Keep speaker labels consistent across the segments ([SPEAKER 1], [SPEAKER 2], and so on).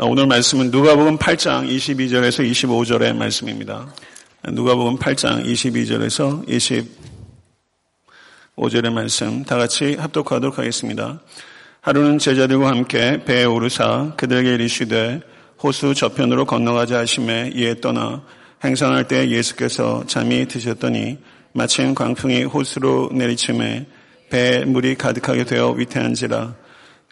[SPEAKER 1] 오늘 말씀은 누가복음 8장 22절에서 25절의 말씀입니다. 누가복음 8장 22절에서 25절의 말씀 다 같이 합독하도록 하겠습니다. 하루는 제자들과 함께 배에 오르사 그들에게 이르시되 호수 저편으로 건너가자 하심에 이에 떠나 행선할 때 예수께서 잠이 드셨더니 마침 광풍이 호수로 내리침에 배에 물이 가득하게 되어 위태한지라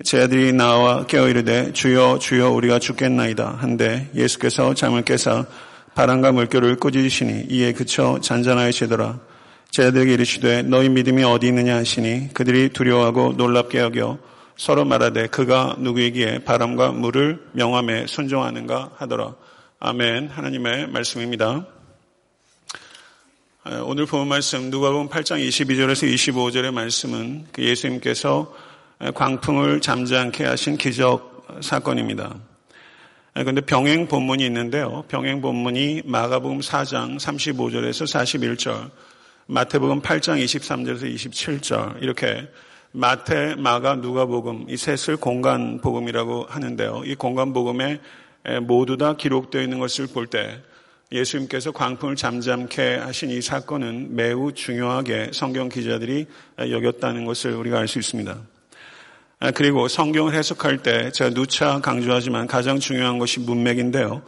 [SPEAKER 1] 제 아들이 나와 깨어 이르되 주여 주여 우리가 죽겠나이다. 한데 예수께서 잠을 깨사 바람과 물결을 꾸짖으시니 이에 그쳐 잔잔하여지더라. 제 아들에게 이르시되 너희 믿음이 어디 있느냐 하시니 그들이 두려워하고 놀랍게 여겨 서로 말하되 그가 누구이기에 바람과 물을 명함에 순종하는가 하더라. 아멘. 하나님의 말씀입니다. 오늘 본 말씀 누가복음 8장 22절에서 25절의 말씀은 그 예수님께서 광풍을 잠잠케 하신 기적 사건입니다. 그런데 병행 본문이 있는데요. 병행 본문이 마가복음 4장 35절에서 41절, 마태복음 8장 23절에서 27절 이렇게 마태, 마가, 누가복음 이 셋을 공간 복음이라고 하는데요. 이 공간 복음에 모두 다 기록되어 있는 것을 볼 때 예수님께서 광풍을 잠잠케 하신 이 사건은 매우 중요하게 성경 기자들이 여겼다는 것을 우리가 알 수 있습니다. 아, 그리고 성경을 해석할 때 제가 누차 강조하지만 가장 중요한 것이 문맥인데요.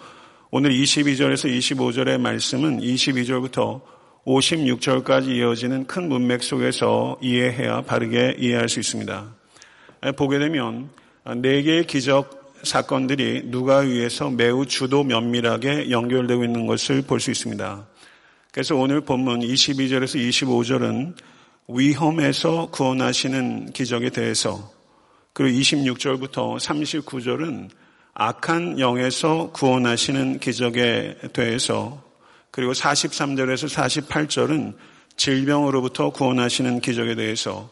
[SPEAKER 1] 오늘 22절에서 25절의 말씀은 22절부터 56절까지 이어지는 큰 문맥 속에서 이해해야 바르게 이해할 수 있습니다. 아, 보게 되면 네 개의 기적 사건들이 누가 위해서 매우 주도 면밀하게 연결되고 있는 것을 볼 수 있습니다. 그래서 오늘 본문 22절에서 25절은 위험에서 구원하시는 기적에 대해서 그리고 26절부터 39절은 악한 영에서 구원하시는 기적에 대해서 그리고 43절에서 48절은 질병으로부터 구원하시는 기적에 대해서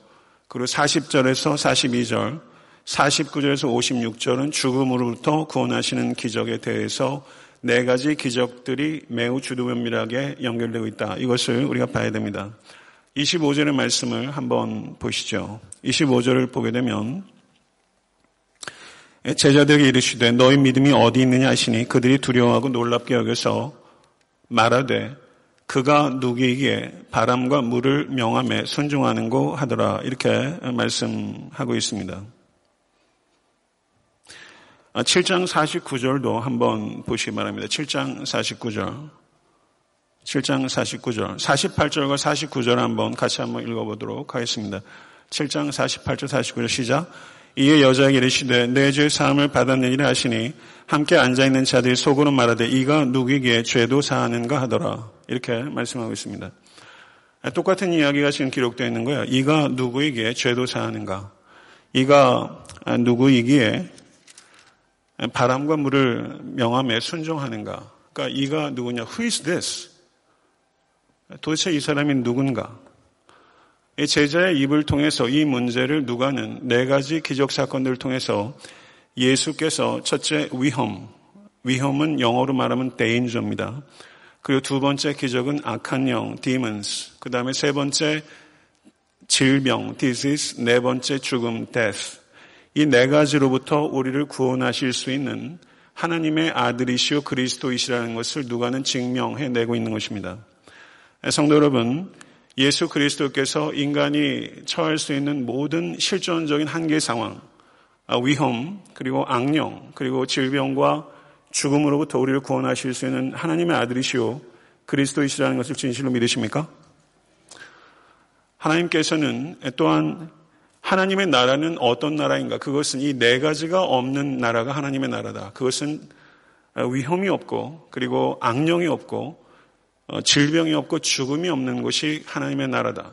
[SPEAKER 1] 그리고 40절에서 42절, 49절에서 56절은 죽음으로부터 구원하시는 기적에 대해서 네 가지 기적들이 매우 주도면밀하게 연결되고 있다. 이것을 우리가 봐야 됩니다. 25절의 말씀을 한번 보시죠. 25절을 보게 되면 제자들에게 이르시되 너희 믿음이 어디 있느냐 하시니 그들이 두려워하고 놀랍게 여겨서 말하되 그가 누구에게 바람과 물을 명함에 순종하는고 하더라 이렇게 말씀하고 있습니다. 7장 아, 49절도 한번 보시기 바랍니다. 7장 49절. 7장 49절. 48절과 49절 한번 같이 한번 읽어보도록 하겠습니다. 7장 48절 49절 시작. 이에 여자에게 이르시되 내 죄 사함을 받았느니라 하시니 함께 앉아 있는 자들이 속으로 말하되 이가 누구에게 죄도 사하는가 하더라 이렇게 말씀하고 있습니다. 똑같은 이야기가 지금 기록되어 있는 거예요. 이가 누구에게 죄도 사하는가? 이가 누구이기에 바람과 물을 명함에 순종하는가? 그러니까 이가 누구냐? Who is this? 도대체 이 사람이 누군가? 제자의 입을 통해서 이 문제를 누가는 네 가지 기적 사건들을 통해서 예수께서 첫째 위험, 위험은 영어로 말하면 danger입니다. 그리고 두 번째 기적은 악한 영, demons. 그 다음에 세 번째 질병, disease. 네 번째 죽음, death. 이 네 가지로부터 우리를 구원하실 수 있는 하나님의 아들이시오 그리스도이시라는 것을 누가는 증명해내고 있는 것입니다. 성도 여러분, 예수 그리스도께서 인간이 처할 수 있는 모든 실존적인 한계 상황, 아, 위험, 그리고 악령, 그리고 질병과 죽음으로부터 우리를 구원하실 수 있는 하나님의 아들이시오 그리스도이시라는 것을 진실로 믿으십니까? 하나님께서는 또한 하나님의 나라는 어떤 나라인가? 그것은 이 네 가지가 없는 나라가 하나님의 나라다. 그것은 위험이 없고, 그리고 악령이 없고, 어, 질병이 없고 죽음이 없는 곳이 하나님의 나라다.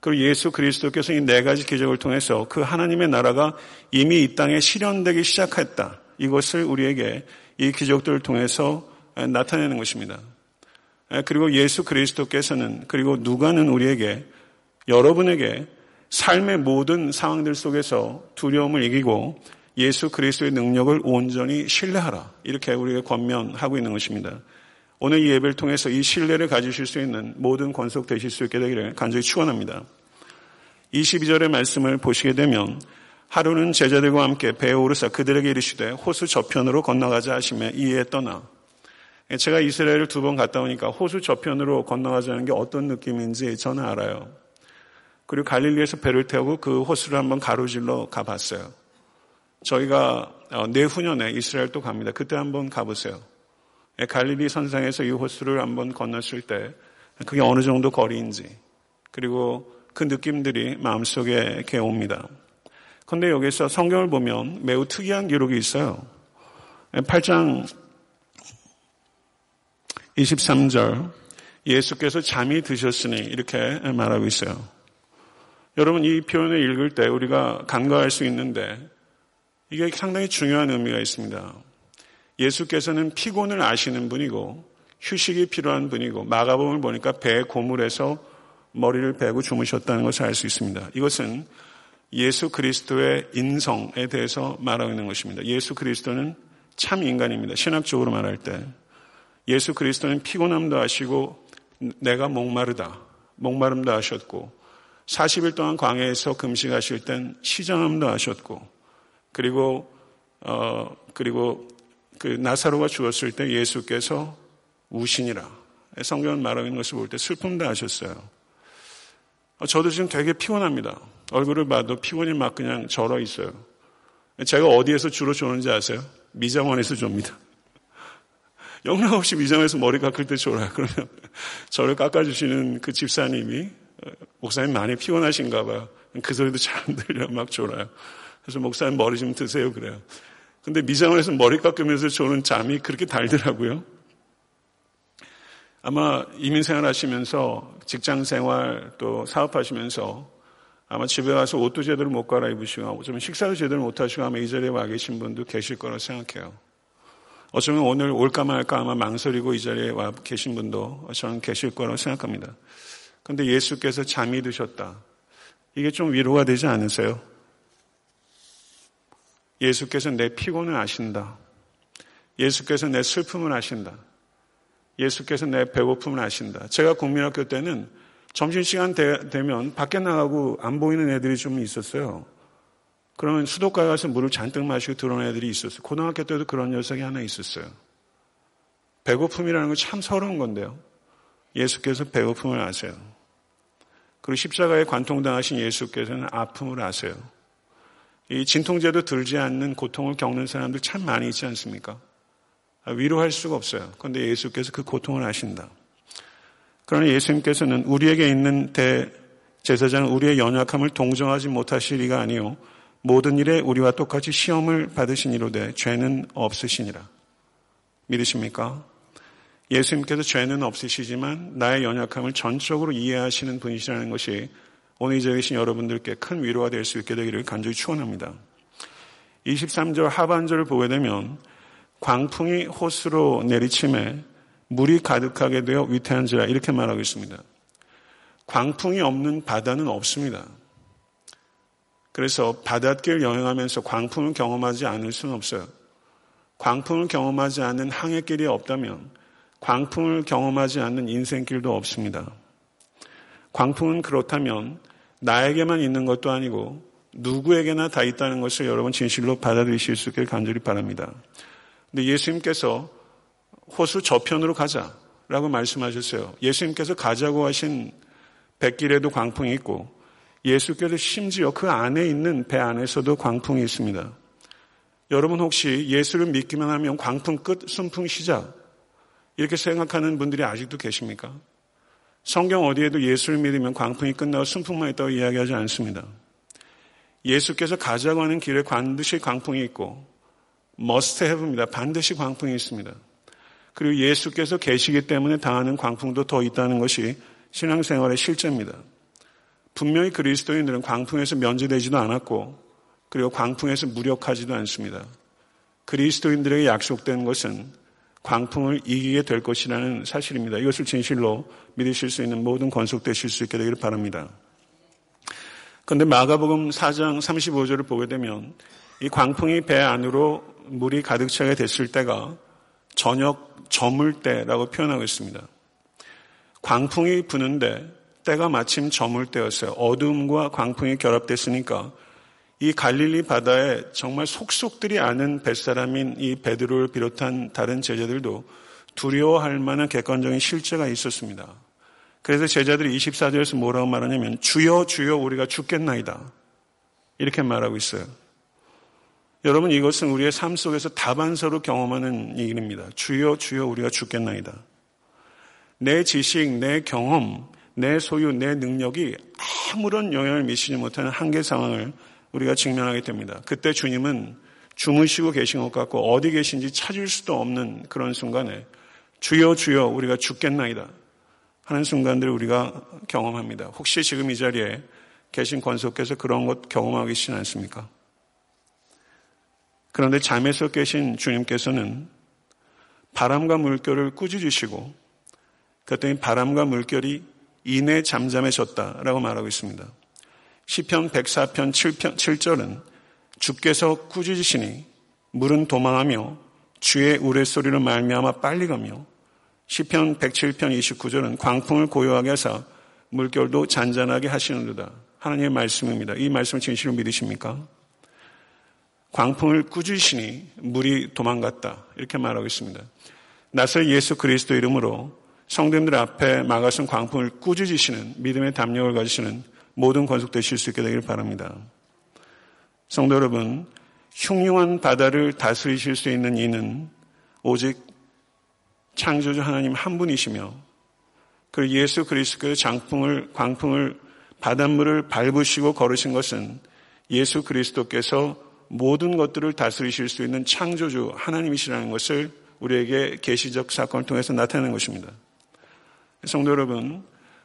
[SPEAKER 1] 그리고 예수 그리스도께서 이 네 가지 기적을 통해서 그 하나님의 나라가 이미 이 땅에 실현되기 시작했다. 이것을 우리에게 이 기적들을 통해서 나타내는 것입니다. 그리고 예수 그리스도께서는 그리고 누가는 우리에게 여러분에게 삶의 모든 상황들 속에서 두려움을 이기고 예수 그리스도의 능력을 온전히 신뢰하라. 이렇게 우리에게 권면하고 있는 것입니다. 오늘 이 예배를 통해서 이 신뢰를 가지실 수 있는 모든 권속 되실 수 있게 되기를 간절히 축원합니다. 22절의 말씀을 보시게 되면 하루는 제자들과 함께 배에 오르사 그들에게 이르시되 호수 저편으로 건너가자 하시며 이에 떠나 제가 이스라엘을 두 번 갔다 오니까 호수 저편으로 건너가자는 게 어떤 느낌인지 저는 알아요. 그리고 갈릴리에서 배를 태우고 그 호수를 한번 가로질러 가봤어요. 저희가 어, 내후년에 이스라엘 또 갑니다. 그때 한번 가보세요. 예, 갈릴리 선상에서 이 호수를 한번 건넜을 때 그게 어느 정도 거리인지 그리고 그 느낌들이 마음속에 이렇게 옵니다. 그런데 여기서 성경을 보면 매우 특이한 기록이 있어요. 8장 23절 예수께서 잠이 드셨으니 이렇게 말하고 있어요. 여러분 이 표현을 읽을 때 우리가 간과할 수 있는데 이게 상당히 중요한 의미가 있습니다. 예수께서는 피곤을 아시는 분이고 휴식이 필요한 분이고 마가복음을 보니까 배 고물에서 머리를 베고 주무셨다는 것을 알 수 있습니다. 이것은 예수 그리스도의 인성에 대해서 말하고 있는 것입니다. 예수 그리스도는 참 인간입니다. 신학적으로 말할 때 예수 그리스도는 피곤함도 하시고 내가 목마르다. 목마름도 하셨고 40일 동안 광야에서 금식하실 땐 시장함도 하셨고 그리고 어 그리고 그 나사로가 죽었을 때 예수께서 우신이라 성경은 말하고 있는 것을 볼 때 슬픔도 하셨어요. 어, 저도 지금 되게 피곤합니다. 얼굴을 봐도 피곤이 막 그냥 절어 있어요. 제가 어디에서 주로 조는지 아세요? 미장원에서 줍니다. 영락 없이 미장원에서 머리 깎을 때 졸아요. 그러면 저를 깎아주시는 그 집사님이 어, 목사님 많이 피곤하신가 봐요. 그 소리도 잘 안 들려 막 졸아요. 그래서 목사님 머리 좀 드세요 그래요. 근데 미장원에서 머리 깎으면서 조는 잠이 그렇게 달더라고요. 아마 이민 생활 하시면서 직장 생활 또 사업하시면서 아마 집에 가서 옷도 제대로 못 갈아입으시고 좀 식사도 제대로 못 하시고 아마 이 자리에 와 계신 분도 계실 거라고 생각해요. 어쩌면 오늘 올까 말까 아마 망설이고 이 자리에 와 계신 분도 저는 계실 거라고 생각합니다. 그런데 예수께서 잠이 드셨다. 이게 좀 위로가 되지 않으세요? 예수께서 내 피곤을 아신다. 예수께서 내 슬픔을 아신다. 예수께서 내 배고픔을 아신다. 제가 국민학교 때는 점심시간 되, 면 밖에 나가고 안 보이는 애들이 좀 있었어요. 그러면 수도가에 가서 물을 잔뜩 마시고 들어오는 애들이 있었어요. 고등학교 때도 그런 녀석이 하나 있었어요. 배고픔이라는 건 참 서러운 건데요. 예수께서 배고픔을 아세요. 그리고 십자가에 관통당하신 예수께서는 아픔을 아세요. 이 진통제도 들지 않는 고통을 겪는 사람들 참 많이 있지 않습니까? 아, 위로할 수가 없어요. 그런데 예수께서 그 고통을 아신다. 그러나 예수님께서는 우리에게 있는 대제사장은 우리의 연약함을 동정하지 못하실 리가 아니요 모든 일에 우리와 똑같이 시험을 받으시니로되 죄는 없으시니라. 믿으십니까? 예수님께서 죄는 없으시지만 나의 연약함을 전적으로 이해하시는 분이시라는 것이 오늘 이 자리에 계신 여러분들께 큰 위로가 될 수 있게 되기를 간절히 축원합니다. 23절 하반절을 보게 되면 광풍이 호수로 내리침에 물이 가득하게 되어 위태한지라 이렇게 말하고 있습니다. 광풍이 없는 바다는 없습니다. 그래서 바닷길 여행하면서 광풍을 경험하지 않을 수는 없어요. 광풍을 경험하지 않는 항해길이 없다면 광풍을 경험하지 않는 인생길도 없습니다. 광풍은 그렇다면 나에게만 있는 것도 아니고 누구에게나 다 있다는 것을 여러분 진실로 받아들이실 수 있길 간절히 바랍니다. 근데 예수님께서 호수 저편으로 가자라고 말씀하셨어요. 예수님께서 가자고 하신 백길에도 광풍이 있고 예수께서 심지어 그 안에 있는 배 안에서도 광풍이 있습니다. 여러분 혹시 예수를 믿기만 하면 광풍 끝, 순풍 시작 이렇게 생각하는 분들이 아직도 계십니까? 성경 어디에도 예수를 믿으면 광풍이 끝나고 순풍만 있다고 이야기하지 않습니다. 예수께서 가자고 하는 길에 반드시 광풍이 있고 must have입니다. 반드시 광풍이 있습니다. 그리고 예수께서 계시기 때문에 당하는 광풍도 더 있다는 것이 신앙생활의 실제입니다. 분명히 그리스도인들은 광풍에서 면제되지도 않았고 그리고 광풍에서 무력하지도 않습니다. 그리스도인들에게 약속된 것은 광풍을 이기게 될 것이라는 사실입니다. 이것을 진실로 믿으실 수 있는 모든 건속되실 수 있게 되기를 바랍니다. 그런데 마가복음 4장 35절을 보게 되면 이 광풍이 배 안으로 물이 가득 차게 됐을 때가 저녁 저물 때라고 표현하고 있습니다. 광풍이 부는데 때가 마침 저물 때였어요. 어둠과 광풍이 결합됐으니까 이 갈릴리 바다에 정말 속속들이 아는 뱃사람인 이 베드로를 비롯한 다른 제자들도 두려워할 만한 객관적인 실제가 있었습니다. 그래서 제자들이 24절에서 뭐라고 말하냐면 주여 주여 우리가 죽겠나이다. 이렇게 말하고 있어요. 여러분 이것은 우리의 삶 속에서 다반사로 경험하는 일입니다. 주여 주여 우리가 죽겠나이다. 내 지식, 내 경험, 내 소유, 내 능력이 아무런 영향을 미치지 못하는 한계 상황을 우리가 직면하게 됩니다. 그때 주님은 주무시고 계신 것 같고 어디 계신지 찾을 수도 없는 그런 순간에 주여 주여 우리가 죽겠나이다 하는 순간들을 우리가 경험합니다. 혹시 지금 이 자리에 계신 권속께서 그런 것 경험하고 계시지 않습니까? 그런데 잠에서 계신 주님께서는 바람과 물결을 꾸짖으시고 그랬더니 바람과 물결이 이내 잠잠해졌다라고 말하고 있습니다. 시편 104편 7편 7절은 주께서 꾸짖으시니 물은 도망하며 주의 우레소리를 말미암아 빨리 가며 시편 107편 29절은 광풍을 고요하게 하사 물결도 잔잔하게 하시는도다. 하나님의 말씀입니다. 이 말씀을 진실로 믿으십니까? 광풍을 꾸짖으시니 물이 도망갔다. 이렇게 말하고 있습니다. 나서 예수 그리스도 이름으로 성도님들 앞에 막아선 광풍을 꾸짖으시는 믿음의 담력을 가지시는 모든 권속되실 수 있게 되길 바랍니다. 성도 여러분, 흉흉한 바다를 다스리실 수 있는 이는 오직 창조주 하나님 한 분이시며 그 예수 그리스도의 장풍을 광풍을 바닷물을 밟으시고 걸으신 것은 예수 그리스도께서 모든 것들을 다스리실 수 있는 창조주 하나님이시라는 것을 우리에게 계시적 사건을 통해서 나타내는 것입니다. 성도 여러분,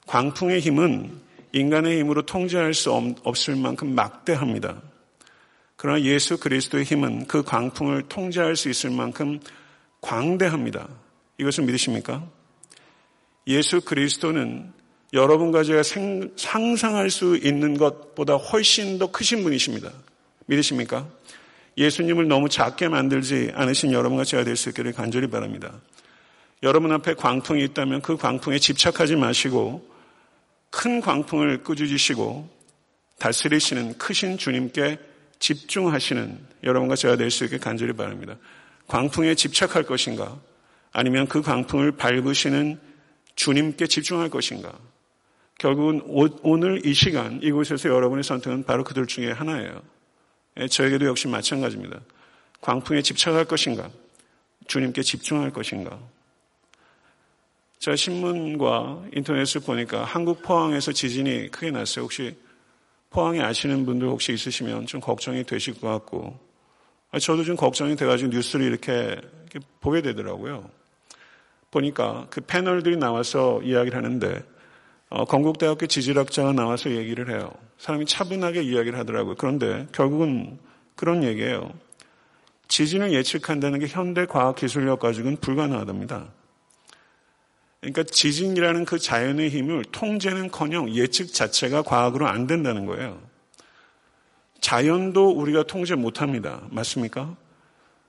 [SPEAKER 1] 광풍의 힘은 인간의 힘으로 통제할 수 없을 만큼 막대합니다. 그러나 예수 그리스도의 힘은 그 광풍을 통제할 수 있을 만큼 광대합니다. 이것을 믿으십니까? 예수 그리스도는 여러분과 제가 상상할 수 있는 것보다 훨씬 더 크신 분이십니다. 믿으십니까? 예수님을 너무 작게 만들지 않으신 여러분과 제가 될 수 있기를 간절히 바랍니다. 여러분 앞에 광풍이 있다면 그 광풍에 집착하지 마시고 큰 광풍을 꾸짖으시고 다스리시는 크신 주님께 집중하시는 여러분과 제가 될 수 있게 간절히 바랍니다. 광풍에 집착할 것인가? 아니면 그 광풍을 밟으시는 주님께 집중할 것인가? 결국은 오늘 이 시간 이곳에서 여러분의 선택은 바로 그들 중에 하나예요. 예, 저에게도 역시 마찬가지입니다. 광풍에 집착할 것인가? 주님께 집중할 것인가? 제가 신문과 인터넷을 보니까 한국 포항에서 지진이 크게 났어요. 혹시 포항에 아시는 분들 혹시 있으시면 좀 걱정이 되실 것 같고 저도 좀 걱정이 돼가지고 뉴스를 이렇게, 이렇게 보게 되더라고요. 보니까 그 패널들이 나와서 이야기를 하는데 어, 건국대학교 지질학자가 나와서 얘기를 해요. 사람이 차분하게 이야기를 하더라고요. 그런데 결국은 그런 얘기예요. 지진을 예측한다는 게 현대 과학 기술력 가지고는 불가능하답니다. 그러니까 지진이라는 그 자연의 힘을 통제는커녕 예측 자체가 과학으로 안 된다는 거예요. 자연도 우리가 통제 못합니다. 맞습니까?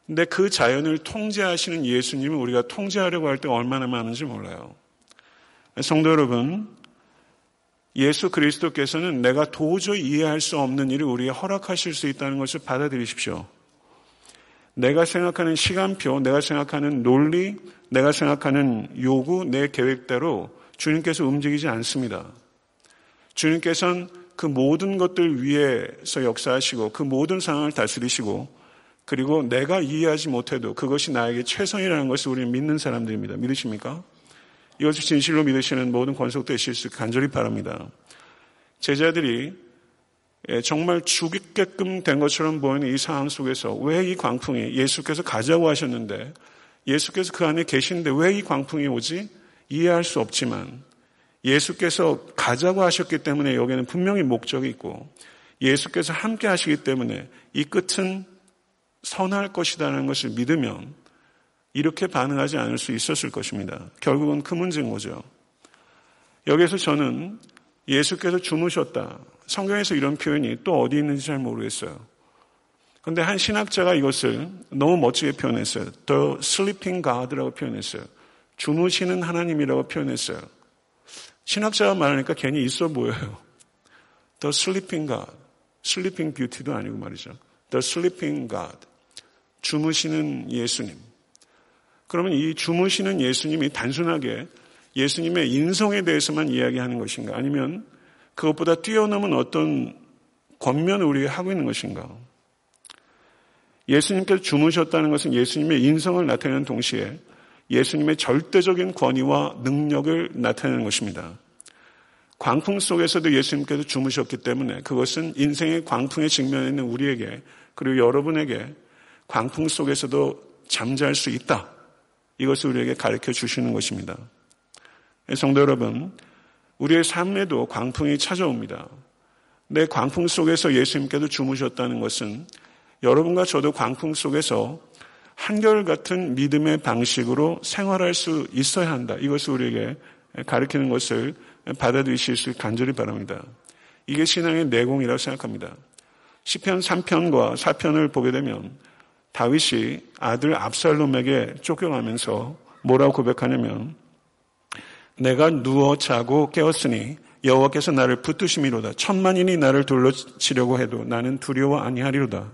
[SPEAKER 1] 근데 그 자연을 통제하시는 예수님을 우리가 통제하려고 할 때 얼마나 많은지 몰라요. 성도 여러분, 예수 그리스도께서는 내가 도저히 이해할 수 없는 일을 우리에 허락하실 수 있다는 것을 받아들이십시오. 내가 생각하는 시간표, 내가 생각하는 논리, 내가 생각하는 요구, 내 계획대로 주님께서 움직이지 않습니다. 주님께서는 그 모든 것들 위에서 역사하시고 그 모든 상황을 다스리시고 그리고 내가 이해하지 못해도 그것이 나에게 최선이라는 것을 우리는 믿는 사람들입니다. 믿으십니까? 이것을 진실로 믿으시는 모든 권속되실 수 간절히 바랍니다. 제자들이 예, 정말 죽이게끔 된 것처럼 보이는 이 상황 속에서 왜 이 광풍이 예수께서 가자고 하셨는데 예수께서 그 안에 계신데 왜 이 광풍이 오지? 이해할 수 없지만 예수께서 가자고 하셨기 때문에 여기에는 분명히 목적이 있고 예수께서 함께 하시기 때문에 이 끝은 선할 것이라는 것을 믿으면 이렇게 반응하지 않을 수 있었을 것입니다. 결국은 그 문제인 거죠. 여기에서 저는 예수께서 주무셨다. 성경에서 이런 표현이 또 어디 있는지 잘 모르겠어요. 그런데 한 신학자가 이것을 너무 멋지게 표현했어요. The sleeping God라고 표현했어요. 주무시는 하나님이라고 표현했어요. 신학자가 말하니까 괜히 있어 보여요. The sleeping God. Sleeping Beauty도 아니고 말이죠. The sleeping God. 주무시는 예수님. 그러면 이 주무시는 예수님이 단순하게 예수님의 인성에 대해서만 이야기하는 것인가? 아니면 그것보다 뛰어넘은 어떤 권면을 우리가 하고 있는 것인가? 예수님께서 주무셨다는 것은 예수님의 인성을 나타내는 동시에 예수님의 절대적인 권위와 능력을 나타내는 것입니다. 광풍 속에서도 예수님께서 주무셨기 때문에 그것은 인생의 광풍에 직면해 있는 우리에게 그리고 여러분에게 광풍 속에서도 잠잘 수 있다. 이것을 우리에게 가르쳐 주시는 것입니다. 성도 여러분, 우리의 삶에도 광풍이 찾아옵니다. 내 광풍 속에서 예수님께도 주무셨다는 것은 여러분과 저도 광풍 속에서 한결같은 믿음의 방식으로 생활할 수 있어야 한다. 이것을 우리에게 가르치는 것을 받아들이실 수 간절히 바랍니다. 이게 신앙의 내공이라고 생각합니다. 시편 3편과 4편을 보게 되면 다윗이 아들 압살롬에게 쫓겨가면서 뭐라고 고백하냐면 내가 누워 자고 깨었으니 여호와께서 나를 붙드심이로다. 천만인이 나를 둘러치려고 해도 나는 두려워 아니하리로다.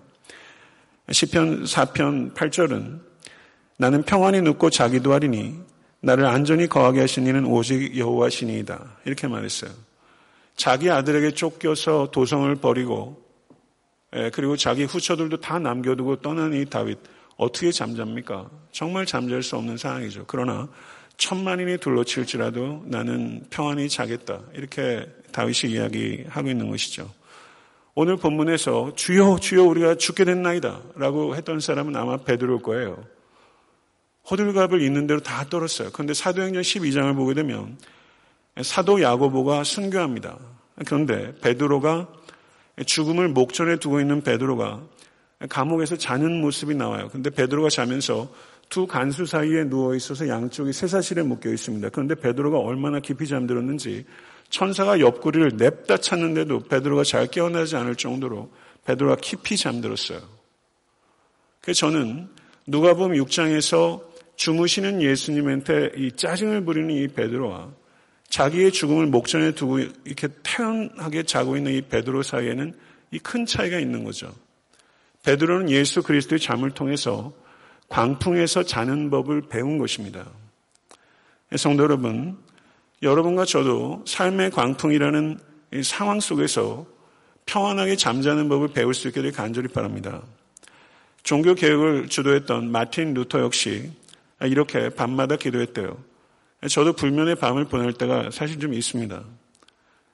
[SPEAKER 1] 시편 4편 8절은 나는 평안히 눕고 자기도 하리니 나를 안전히 거하게 하신 이는 오직 여호와시니이다. 이렇게 말했어요. 자기 아들에게 쫓겨서 도성을 버리고 예, 그리고 자기 후처들도 다 남겨두고 떠난 이 다윗 어떻게 잠잡니까? 정말 잠잘 수 없는 상황이죠. 그러나 천만인이 둘러칠지라도 나는 평안히 자겠다. 이렇게 다윗이 이야기하고 있는 것이죠. 오늘 본문에서 주여 주여 우리가 죽게 됐나이다 라고 했던 사람은 아마 베드로일 거예요. 호들갑을 있는 대로 다 떨었어요. 그런데 사도행전 12장을 보게 되면 사도 야고보가 순교합니다. 그런데 베드로가 죽음을 목전에 두고 있는 베드로가 감옥에서 자는 모습이 나와요. 근데 베드로가 자면서 두 간수 사이에 누워 있어서 양쪽이 쇠사실에 묶여 있습니다. 그런데 베드로가 얼마나 깊이 잠들었는지 천사가 옆구리를 냅다 찼는데도 베드로가 잘 깨어나지 않을 정도로 베드로가 깊이 잠들었어요. 그래서 저는 누가복음 6장에서 주무시는 예수님한테 이 짜증을 부리는 이 베드로와 자기의 죽음을 목전에 두고 이렇게 태연하게 자고 있는 이 베드로 사이에는 이 큰 차이가 있는 거죠. 베드로는 예수 그리스도의 잠을 통해서 광풍에서 자는 법을 배운 것입니다. 성도 여러분, 여러분과 저도 삶의 광풍이라는 상황 속에서 평안하게 잠자는 법을 배울 수되 간절히 바랍니다. 종교 개혁을 주도했던 마틴 루터 역시 이렇게 밤마다 기도했대요. 저도 불면의 밤을 보낼 때가 사실 좀 있습니다.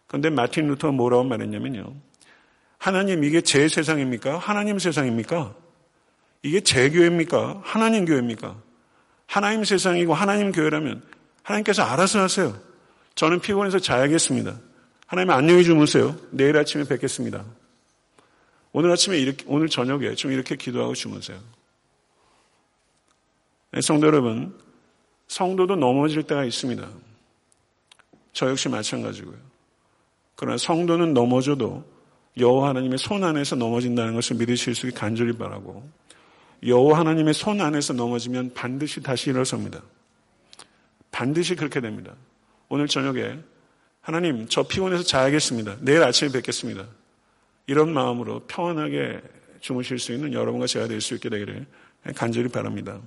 [SPEAKER 1] 그런데 마틴 루터가 뭐라고 말했냐면요. 하나님 이게 제 세상입니까? 하나님 세상입니까? 이게 제 교회입니까? 하나님 교회입니까? 하나님 세상이고 하나님 교회라면 하나님께서 알아서 하세요. 저는 피곤해서 자야겠습니다. 하나님 안녕히 주무세요. 내일 아침에 뵙겠습니다. 오늘 아침에 이렇게, 오늘 저녁에 좀 이렇게 기도하고 주무세요. 네, 성도 여러분, 성도도 넘어질 때가 있습니다. 저 역시 마찬가지고요. 그러나 성도는 넘어져도 여호와 하나님의 손 안에서 넘어진다는 것을 믿으실 수 있게 간절히 바라고 여호와 하나님의 손 안에서 넘어지면 반드시 다시 일어섭니다. 반드시 그렇게 됩니다. 오늘 저녁에 하나님 저 피곤해서 자야겠습니다. 내일 아침에 뵙겠습니다. 이런 마음으로 평안하게 주무실 수 있는 여러분과 제가 될 수 있게 되기를 간절히 바랍니다.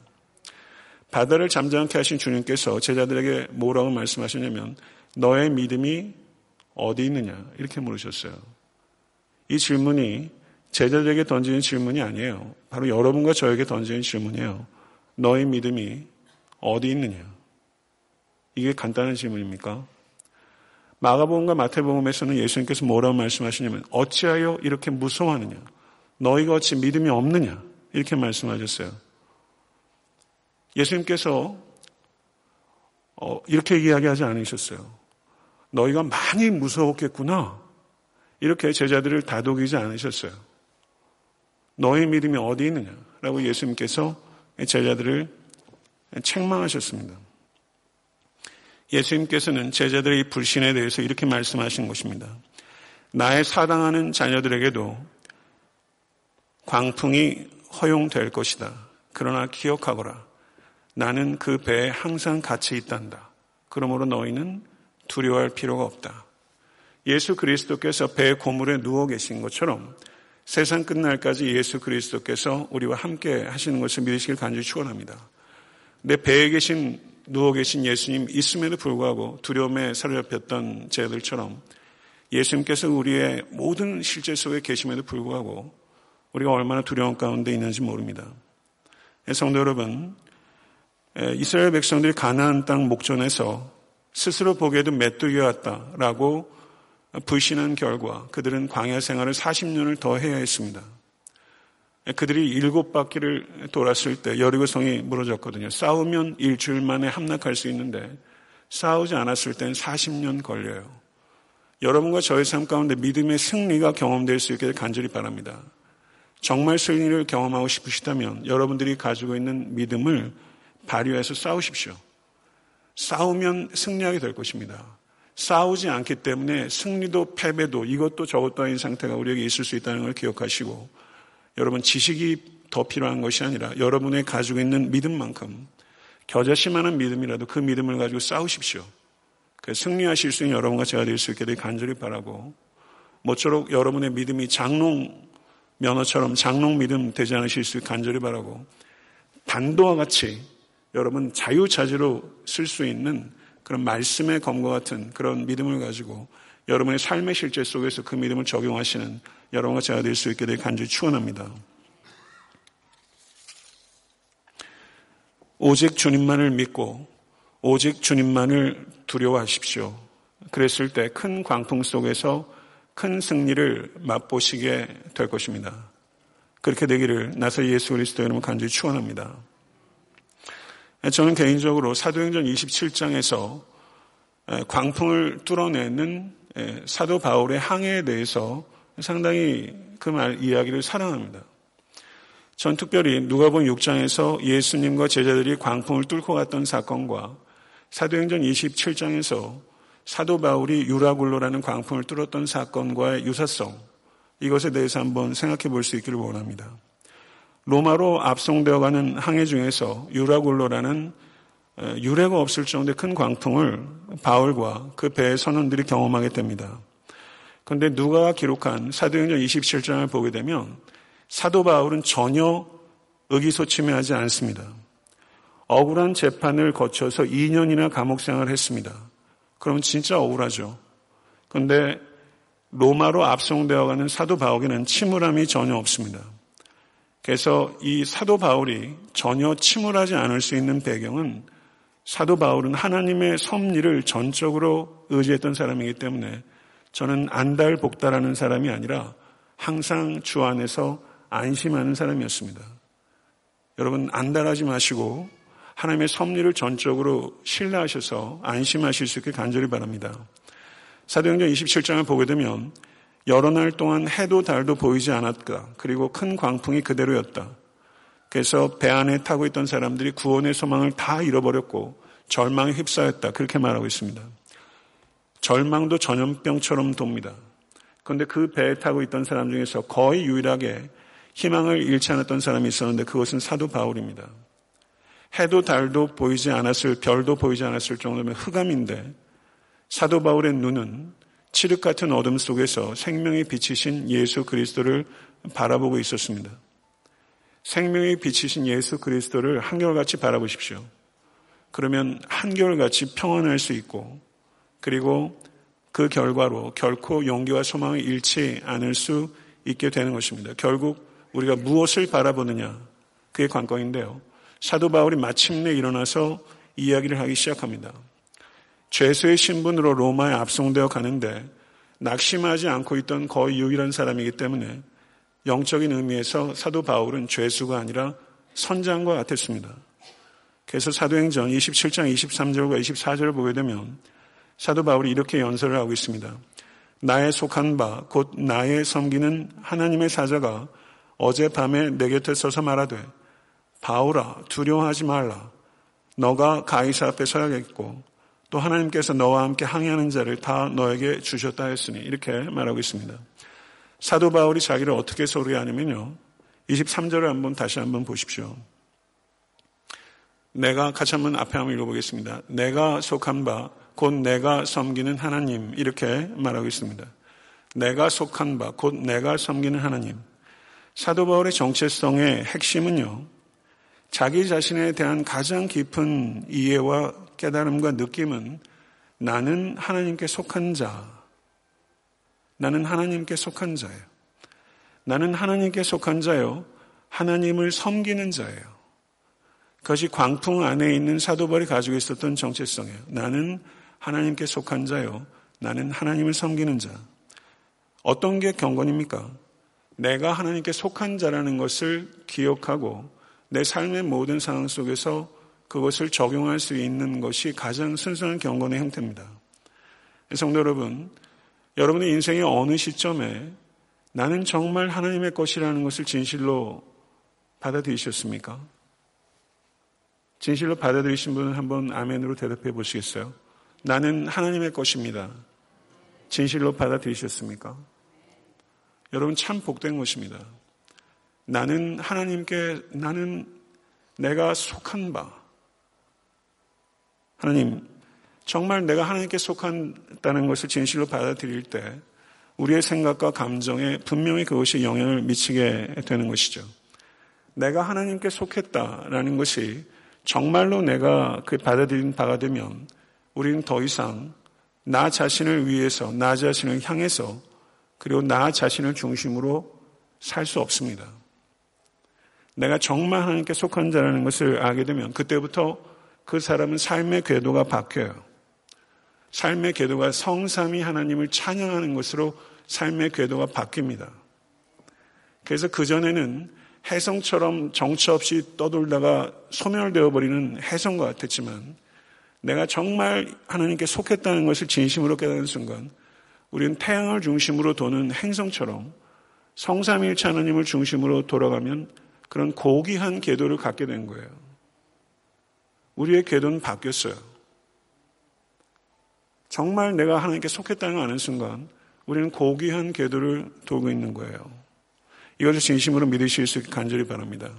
[SPEAKER 1] 바다를 잠잠케 하신 주님께서 제자들에게 뭐라고 말씀하셨냐면 너의 믿음이 어디 있느냐 이렇게 물으셨어요. 이 질문이 제자들에게 던지는 질문이 아니에요. 바로 여러분과 저에게 던지는 질문이에요. 너의 믿음이 어디 있느냐? 이게 간단한 질문입니까? 마가복음과 마태복음에서는 예수님께서 뭐라고 말씀하시냐면 어찌하여 이렇게 무서워하느냐? 너희가 어찌 믿음이 없느냐? 이렇게 말씀하셨어요. 예수님께서 어, 이렇게 이야기하지 않으셨어요. 너희가 많이 무서웠겠구나. 이렇게 제자들을 다독이지 않으셨어요. 너희 믿음이 어디 있느냐? 라고 예수님께서 제자들을 책망하셨습니다. 예수님께서는 제자들의 불신에 대해서 이렇게 말씀하신 것입니다. 나의 사랑하는 자녀들에게도 광풍이 허용될 것이다. 그러나 기억하거라. 나는 그 배에 항상 같이 있단다. 그러므로 너희는 두려워할 필요가 없다. 예수 그리스도께서 배 고물에 누워 계신 것처럼 세상 끝날까지 예수 그리스도께서 우리와 함께 하시는 것을 믿으시길 간절히 축원합니다. 내 배에 계신 누워 계신 예수님 있음에도 불구하고 두려움에 사로잡혔던 제들처럼 예수님께서 우리의 모든 실제 속에 계심에도 불구하고 우리가 얼마나 두려움 가운데 있는지 모릅니다. 예, 성도 여러분, 예, 이스라엘 백성들이 가나안 땅 목전에서 스스로 보기에도 메뚜기 같다라고 불신한 결과 그들은 광야 생활을 40년을 더 해야 했습니다. 그들이 일곱 바퀴를 돌았을 때 여리고성이 무너졌거든요. 싸우면 일주일 만에 함락할 수 있는데 싸우지 않았을 땐 40년 걸려요. 여러분과 저의 삶 가운데 믿음의 승리가 경험될 수 있게 간절히 바랍니다. 정말 승리를 경험하고 싶으시다면 여러분들이 가지고 있는 믿음을 발휘해서 싸우십시오. 싸우면 승리하게 될 것입니다. 싸우지 않기 때문에 승리도 패배도 이것도 저것도 아닌 상태가 우리에게 있을 수 있다는 걸 기억하시고 여러분 지식이 더 필요한 것이 아니라 여러분의 가지고 있는 믿음만큼 겨자씨만한 믿음이라도 그 믿음을 가지고 싸우십시오. 그 승리하실 수 있는 여러분과 제가 될 수 있게 되 간절히 바라고 모쪼록 여러분의 믿음이 장롱 면허처럼 장롱 믿음 되지 않으실 수 있게 간절히 바라고 단도와 같이 여러분 자유자재로 쓸 수 있는 그런 말씀의 검과 같은 그런 믿음을 가지고 여러분의 삶의 실제 속에서 그 믿음을 적용하시는 여러분과 제가 될 수 있게 될 간절히 축원합니다. 오직 주님만을 믿고 오직 주님만을 두려워하십시오. 그랬을 때 큰 광풍 속에서 큰 승리를 맛보시게 될 것입니다. 그렇게 되기를 나서 예수 그리스도 여러분 간절히 축원합니다. 저는 개인적으로 사도행전 27장에서 광풍을 뚫어내는 사도 바울의 항해에 대해서 상당히 그 말 이야기를 사랑합니다. 전 특별히 누가복음 6장에서 예수님과 제자들이 광풍을 뚫고 갔던 사건과 사도행전 27장에서 사도 바울이 유라굴로라는 광풍을 뚫었던 사건과의 유사성 이것에 대해서 한번 생각해 볼 수 있기를 원합니다. 로마로 압송되어가는 항해 중에서 유라굴로라는 유례가 없을 정도의 큰 광풍을 바울과 그 배의 선원들이 경험하게 됩니다. 그런데 누가 기록한 사도행전 27장을 보게 되면 사도 바울은 전혀 의기소침해하지 않습니다. 억울한 재판을 거쳐서 2년이나 감옥 생활을 했습니다. 그러면 진짜 억울하죠. 그런데 로마로 압송되어가는 사도 바울에는 침울함이 전혀 없습니다. 그래서 이 사도 바울이 전혀 침울하지 않을 수 있는 배경은 사도 바울은 하나님의 섭리를 전적으로 의지했던 사람이기 때문에 저는 안달복달하는 사람이 아니라 항상 주 안에서 안심하는 사람이었습니다. 여러분 안달하지 마시고 하나님의 섭리를 전적으로 신뢰하셔서 안심하실 수 있게 간절히 바랍니다. 사도행전 27장을 보게 되면 여러 날 동안 해도 달도 보이지 않았다. 그리고 큰 광풍이 그대로였다. 그래서 배 안에 타고 있던 사람들이 구원의 소망을 다 잃어버렸고 절망에 휩싸였다. 그렇게 말하고 있습니다. 절망도 전염병처럼 돕니다. 그런데 그 배에 타고 있던 사람 중에서 거의 유일하게 희망을 잃지 않았던 사람이 있었는데 그것은 사도 바울입니다. 해도 달도 보이지 않았을, 별도 보이지 않았을 정도면 흑암인데 사도 바울의 눈은 칠흑 같은 어둠 속에서 생명이 비치신 예수 그리스도를 바라보고 있었습니다. 생명이 비치신 예수 그리스도를 한결같이 바라보십시오. 그러면 한결같이 평안할 수 있고 그리고 그 결과로 결코 용기와 소망을 잃지 않을 수 있게 되는 것입니다. 결국 우리가 무엇을 바라보느냐 그게 관건인데요. 사도 바울이 마침내 일어나서 이야기를 하기 시작합니다. 죄수의 신분으로 로마에 압송되어 가는데 낙심하지 않고 있던 거의 유일한 사람이기 때문에 영적인 의미에서 사도 바울은 죄수가 아니라 선장과 같았습니다. 그래서 사도행전 27장 23절과 24절을 보게 되면 사도 바울이 이렇게 연설을 하고 있습니다. 나의 속한 바, 곧 나의 섬기는 하나님의 사자가 어젯밤에 내 곁에 서서 말하되, 바울아, 두려워하지 말라. 너가 가이사 앞에 서야겠고, 또 하나님께서 너와 함께 항해하는 자를 다 너에게 주셨다 했으니 이렇게 말하고 있습니다. 사도 바울이 자기를 어떻게 소리하냐면요. 23절을 한번 다시 한번 보십시오. 내가 같이 한번 앞에 한번 읽어보겠습니다. 내가 속한 바 곧 내가 섬기는 하나님 이렇게 말하고 있습니다. 내가 속한 바, 곧 내가 섬기는 하나님. 사도 바울의 정체성의 핵심은요, 자기 자신에 대한 가장 깊은 이해와 깨달음과 느낌은 나는 하나님께 속한 자. 나는 하나님께 속한 자예요. 나는 하나님께 속한 자요. 하나님을 섬기는 자예요. 그것이 광풍 안에 있는 사도벌이 가지고 있었던 정체성이에요. 나는 하나님께 속한 자요. 나는 하나님을 섬기는 자. 어떤 게 경건입니까? 내가 하나님께 속한 자라는 것을 기억하고 내 삶의 모든 상황 속에서 그것을 적용할 수 있는 것이 가장 순수한 경건의 형태입니다. 성도 여러분, 여러분의 인생의 어느 시점에 나는 정말 하나님의 것이라는 것을 진실로 받아들이셨습니까? 진실로 받아들이신 분은 한번 아멘으로 대답해 보시겠어요? 나는 하나님의 것입니다. 진실로 받아들이셨습니까? 여러분 참 복된 것입니다. 나는 하나님께 나는 내가 속한 바 하나님 정말 내가 하나님께 속한다는 것을 진실로 받아들일 때 우리의 생각과 감정에 분명히 그것이 영향을 미치게 되는 것이죠. 내가 하나님께 속했다라는 것이 정말로 내가 그 받아들인 바가 되면 우리는 더 이상 나 자신을 위해서, 나 자신을 향해서, 그리고 나 자신을 중심으로 살 수 없습니다. 내가 정말 하나님께 속한 자라는 것을 알게 되면 그때부터 그 사람은 삶의 궤도가 바뀌어요. 삶의 궤도가 성삼이 하나님을 찬양하는 것으로 삶의 궤도가 바뀝니다. 그래서 그전에는 해성처럼 정처 없이 떠돌다가 소멸되어 버리는 해성과 같았지만 내가 정말 하나님께 속했다는 것을 진심으로 깨닫는 순간 우리는 태양을 중심으로 도는 행성처럼 성삼일체 하나님을 중심으로 돌아가면 그런 고귀한 궤도를 갖게 된 거예요. 우리의 궤도는 바뀌었어요. 정말 내가 하나님께 속했다는 걸 아는 순간 우리는 고귀한 궤도를 돌고 있는 거예요. 이것을 진심으로 믿으실 수 있게 간절히 바랍니다.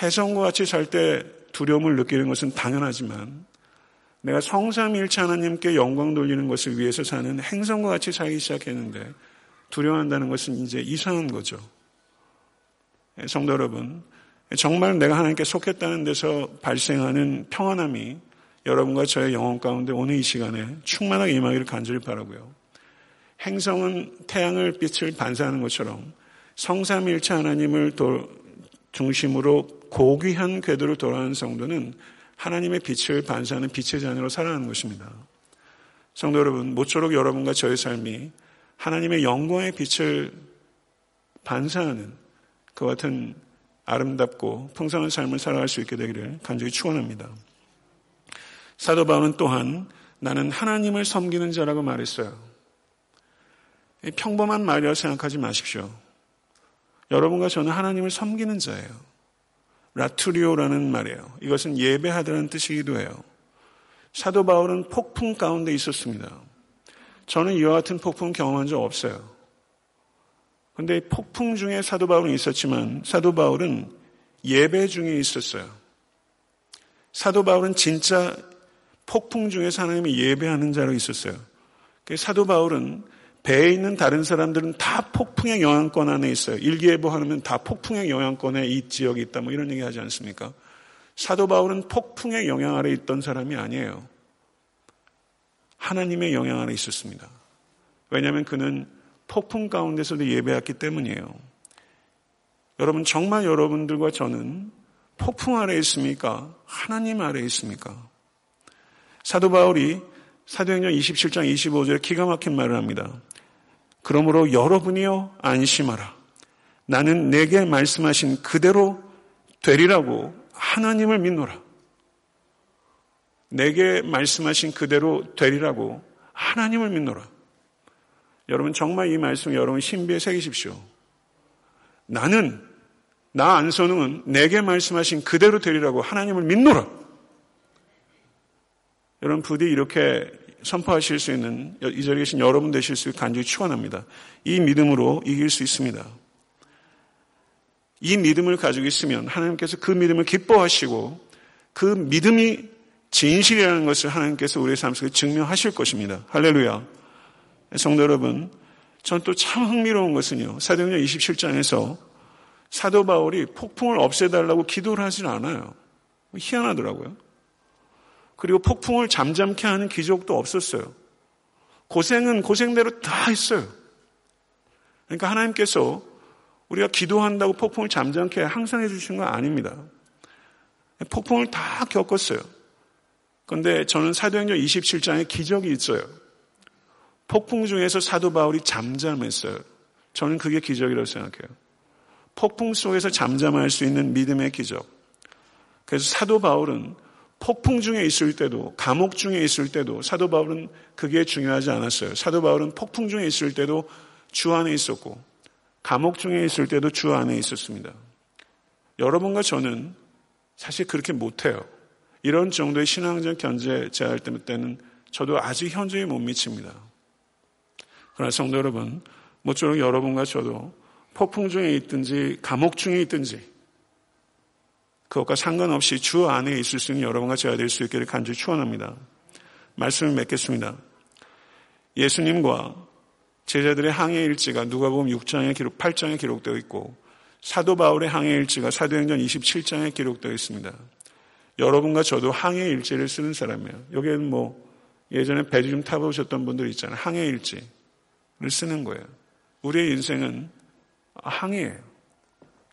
[SPEAKER 1] 해성과 같이 살 때 두려움을 느끼는 것은 당연하지만 내가 성삼일체 하나님께 영광 돌리는 것을 위해서 사는 행성과 같이 살기 시작했는데 두려워한다는 것은 이제 이상한 거죠. 성도 여러분, 정말 내가 하나님께 속했다는 데서 발생하는 평안함이 여러분과 저의 영혼 가운데 오늘 이 시간에 충만하게 임하기를 간절히 바라고요. 행성은 태양을 빛을 반사하는 것처럼 성삼일체 하나님을 중심으로 고귀한 궤도를 돌아가는 성도는 하나님의 빛을 반사하는 빛의 자녀로 살아가는 것입니다. 성도 여러분, 모쪼록 여러분과 저의 삶이 하나님의 영광의 빛을 반사하는 그 같은 아름답고 풍성한 삶을 살아갈 수 있게 되기를 간절히 축원합니다. 사도 바울은 또한 나는 하나님을 섬기는 자라고 말했어요. 평범한 말이라고 생각하지 마십시오. 여러분과 저는 하나님을 섬기는 자예요. 라투리오라는 말이에요. 이것은 예배하다는 뜻이기도 해요. 사도 바울은 폭풍 가운데 있었습니다. 저는 이와 같은 폭풍 경험한 적 없어요. 근데 폭풍 중에 사도 바울은 있었지만 사도 바울은 예배 중에 있었어요. 사도 바울은 진짜 폭풍 중에서 하나님을 예배하는 자로 있었어요. 사도 바울은 배에 있는 다른 사람들은 다 폭풍의 영향권 안에 있어요. 일기예보 하면 다 폭풍의 영향권에 이 지역이 있다 뭐 이런 얘기 하지 않습니까? 사도 바울은 폭풍의 영향 아래 있던 사람이 아니에요. 하나님의 영향 아래 있었습니다. 왜냐하면 그는 폭풍 가운데서도 예배했기 때문이에요. 여러분 정말 여러분들과 저는 폭풍 아래 있습니까? 하나님 아래 있습니까? 사도 바울이 사도행전 27장 25절에 기가 막힌 말을 합니다. 그러므로 여러분이요 안심하라. 나는 내게 말씀하신 그대로 되리라고 하나님을 믿노라. 내게 말씀하신 그대로 되리라고 하나님을 믿노라. 여러분 정말 이 말씀 여러분 신비에 새기십시오. 나는 나 안선웅은 내게 말씀하신 그대로 되리라고 하나님을 믿노라. 여러분 부디 이렇게 선포하실 수 있는 이 자리에 계신 여러분 되실 수 간절히 축원합니다. 이 믿음으로 이길 수 있습니다. 이 믿음을 가지고 있으면 하나님께서 그 믿음을 기뻐하시고 그 믿음이 진실이라는 것을 하나님께서 우리의 삶 속에 증명하실 것입니다. 할렐루야. 성도 여러분, 전 또 참 흥미로운 것은요. 사도행전 27장에서 사도 바울이 폭풍을 없애달라고 기도를 하진 않아요. 희한하더라고요. 그리고 폭풍을 잠잠케 하는 기적도 없었어요. 고생은 고생대로 다 했어요. 그러니까 하나님께서 우리가 기도한다고 폭풍을 잠잠케 항상 해주신 건 아닙니다. 폭풍을 다 겪었어요. 그런데 저는 사도행전 27장에 기적이 있어요. 폭풍 중에서 사도 바울이 잠잠했어요. 저는 그게 기적이라고 생각해요. 폭풍 속에서 잠잠할 수 있는 믿음의 기적. 그래서 사도 바울은 폭풍 중에 있을 때도, 감옥 중에 있을 때도 사도 바울은 그게 중요하지 않았어요. 사도 바울은 폭풍 중에 있을 때도 주 안에 있었고, 감옥 중에 있을 때도 주 안에 있었습니다. 여러분과 저는 사실 그렇게 못해요. 이런 정도의 신앙적 견제 제할 때는 저도 아직 현저히 못 미칩니다. 그러나 성도 여러분, 모쪼록 여러분과 저도 폭풍 중에 있든지 감옥 중에 있든지 그것과 상관없이 주 안에 있을 수 있는 여러분과 제가 될 수 있기를 간절히 축원합니다. 말씀을 맺겠습니다. 예수님과 제자들의 항해 일지가 누가복음 6장에 기록 8장에 기록되어 있고 사도 바울의 항해 일지가 사도행전 27장에 기록되어 있습니다. 여러분과 저도 항해 일지를 쓰는 사람이에요. 여기에는 뭐 예전에 배주 좀 타보셨던 분들 있잖아요. 항해 일지를 쓰는 거예요. 우리의 인생은 항해예요.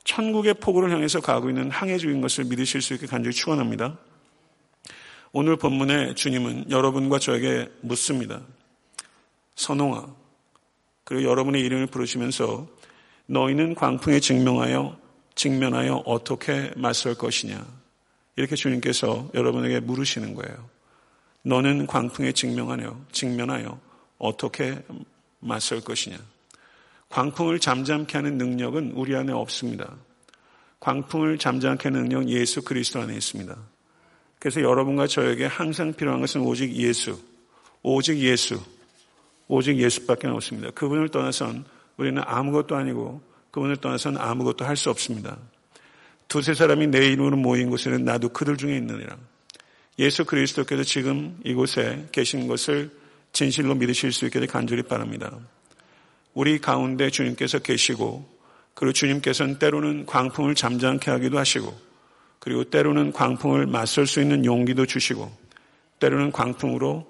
[SPEAKER 1] 천국의 포구를 향해서 가고 있는 항해 중인 것을 믿으실 수 있게 간절히 축원합니다. 오늘 본문의 주님은 여러분과 저에게 묻습니다. 선홍아, 그리고 여러분의 이름을 부르시면서 너희는 광풍에 증명하여 직면하여 어떻게 맞설 것이냐 이렇게 주님께서 여러분에게 물으시는 거예요. 너는 광풍에 증명하여 직면하여 어떻게 맞설 것이냐. 광풍을 잠잠케 하는 능력은 우리 안에 없습니다. 광풍을 잠잠케 하는 능력 예수 그리스도 안에 있습니다. 그래서 여러분과 저에게 항상 필요한 것은 오직 예수, 오직 예수, 오직 예수밖에 없습니다. 그분을 떠나선 우리는 아무것도 아니고 그분을 떠나선 아무것도 할 수 없습니다. 두세 사람이 내 이름으로 모인 곳에는 나도 그들 중에 있느니라. 예수 그리스도께서 지금 이곳에 계신 것을 진실로 믿으실 수 있게 간절히 바랍니다. 우리 가운데 주님께서 계시고 그리고 주님께서는 때로는 광풍을 잠잠케 하기도 하시고 그리고 때로는 광풍을 맞설 수 있는 용기도 주시고 때로는 광풍으로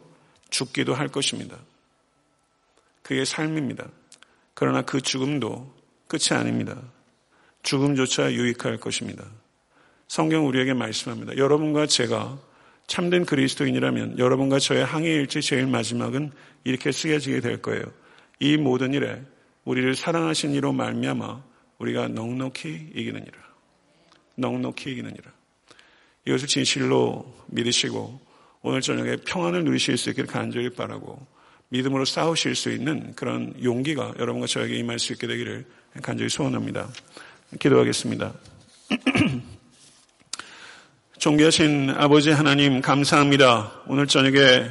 [SPEAKER 1] 죽기도 할 것입니다. 그게 삶입니다. 그러나 그 죽음도 끝이 아닙니다. 죽음조차 유익할 것입니다. 성경 우리에게 말씀합니다. 여러분과 제가 참된 그리스도인이라면 여러분과 저의 항해일지 제일 마지막은 이렇게 쓰여지게 될 거예요. 이 모든 일에 우리를 사랑하신 이로 말미암아 우리가 넉넉히 이기느니라. 넉넉히 이기느니라. 이것을 진실로 믿으시고 오늘 저녁에 평안을 누리실 수 있기를 간절히 바라고 믿음으로 싸우실 수 있는 그런 용기가 여러분과 저에게 임할 수 있게 되기를 간절히 소원합니다. 기도하겠습니다. 존귀하신 아버지 하나님 감사합니다. 오늘 저녁에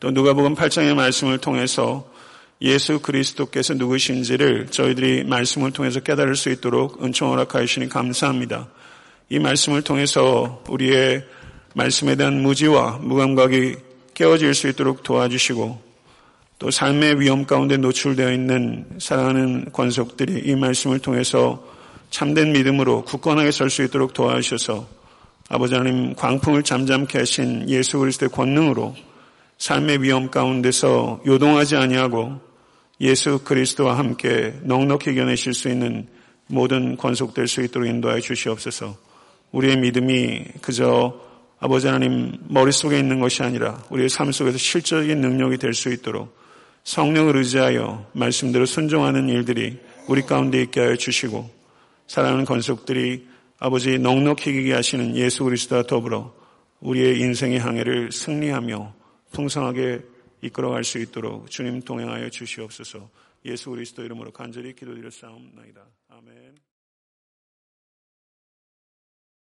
[SPEAKER 1] 또 누가복음 8장의 말씀을 통해서 예수 그리스도께서 누구신지를 저희들이 말씀을 통해서 깨달을 수 있도록 은총 허락하시니 감사합니다. 이 말씀을 통해서 우리의 말씀에 대한 무지와 무감각이 깨어질 수 있도록 도와주시고 또 삶의 위험 가운데 노출되어 있는 사랑하는 권속들이 이 말씀을 통해서 참된 믿음으로 굳건하게 설 수 있도록 도와주셔서 아버지 하나님 광풍을 잠잠케 하신 예수 그리스도의 권능으로 삶의 위험 가운데서 요동하지 아니하고 예수 그리스도와 함께 넉넉히 견내실 수 있는 모든 권속될 수 있도록 인도하여 주시옵소서. 우리의 믿음이 그저 아버지 하나님 머릿속에 있는 것이 아니라 우리의 삶 속에서 실적인 능력이 될 수 있도록 성령을 의지하여 말씀대로 순종하는 일들이 우리 가운데 있게 하여 주시고 사랑하는 권속들이 아버지 넉넉히 이기게 하시는 예수 그리스도와 더불어 우리의 인생의 항해를 승리하며 풍성하게 이끌어갈 수 있도록 주님 동행하여 주시옵소서 예수 그리스도 이름으로 간절히 기도드려 싸움나이다. 아멘.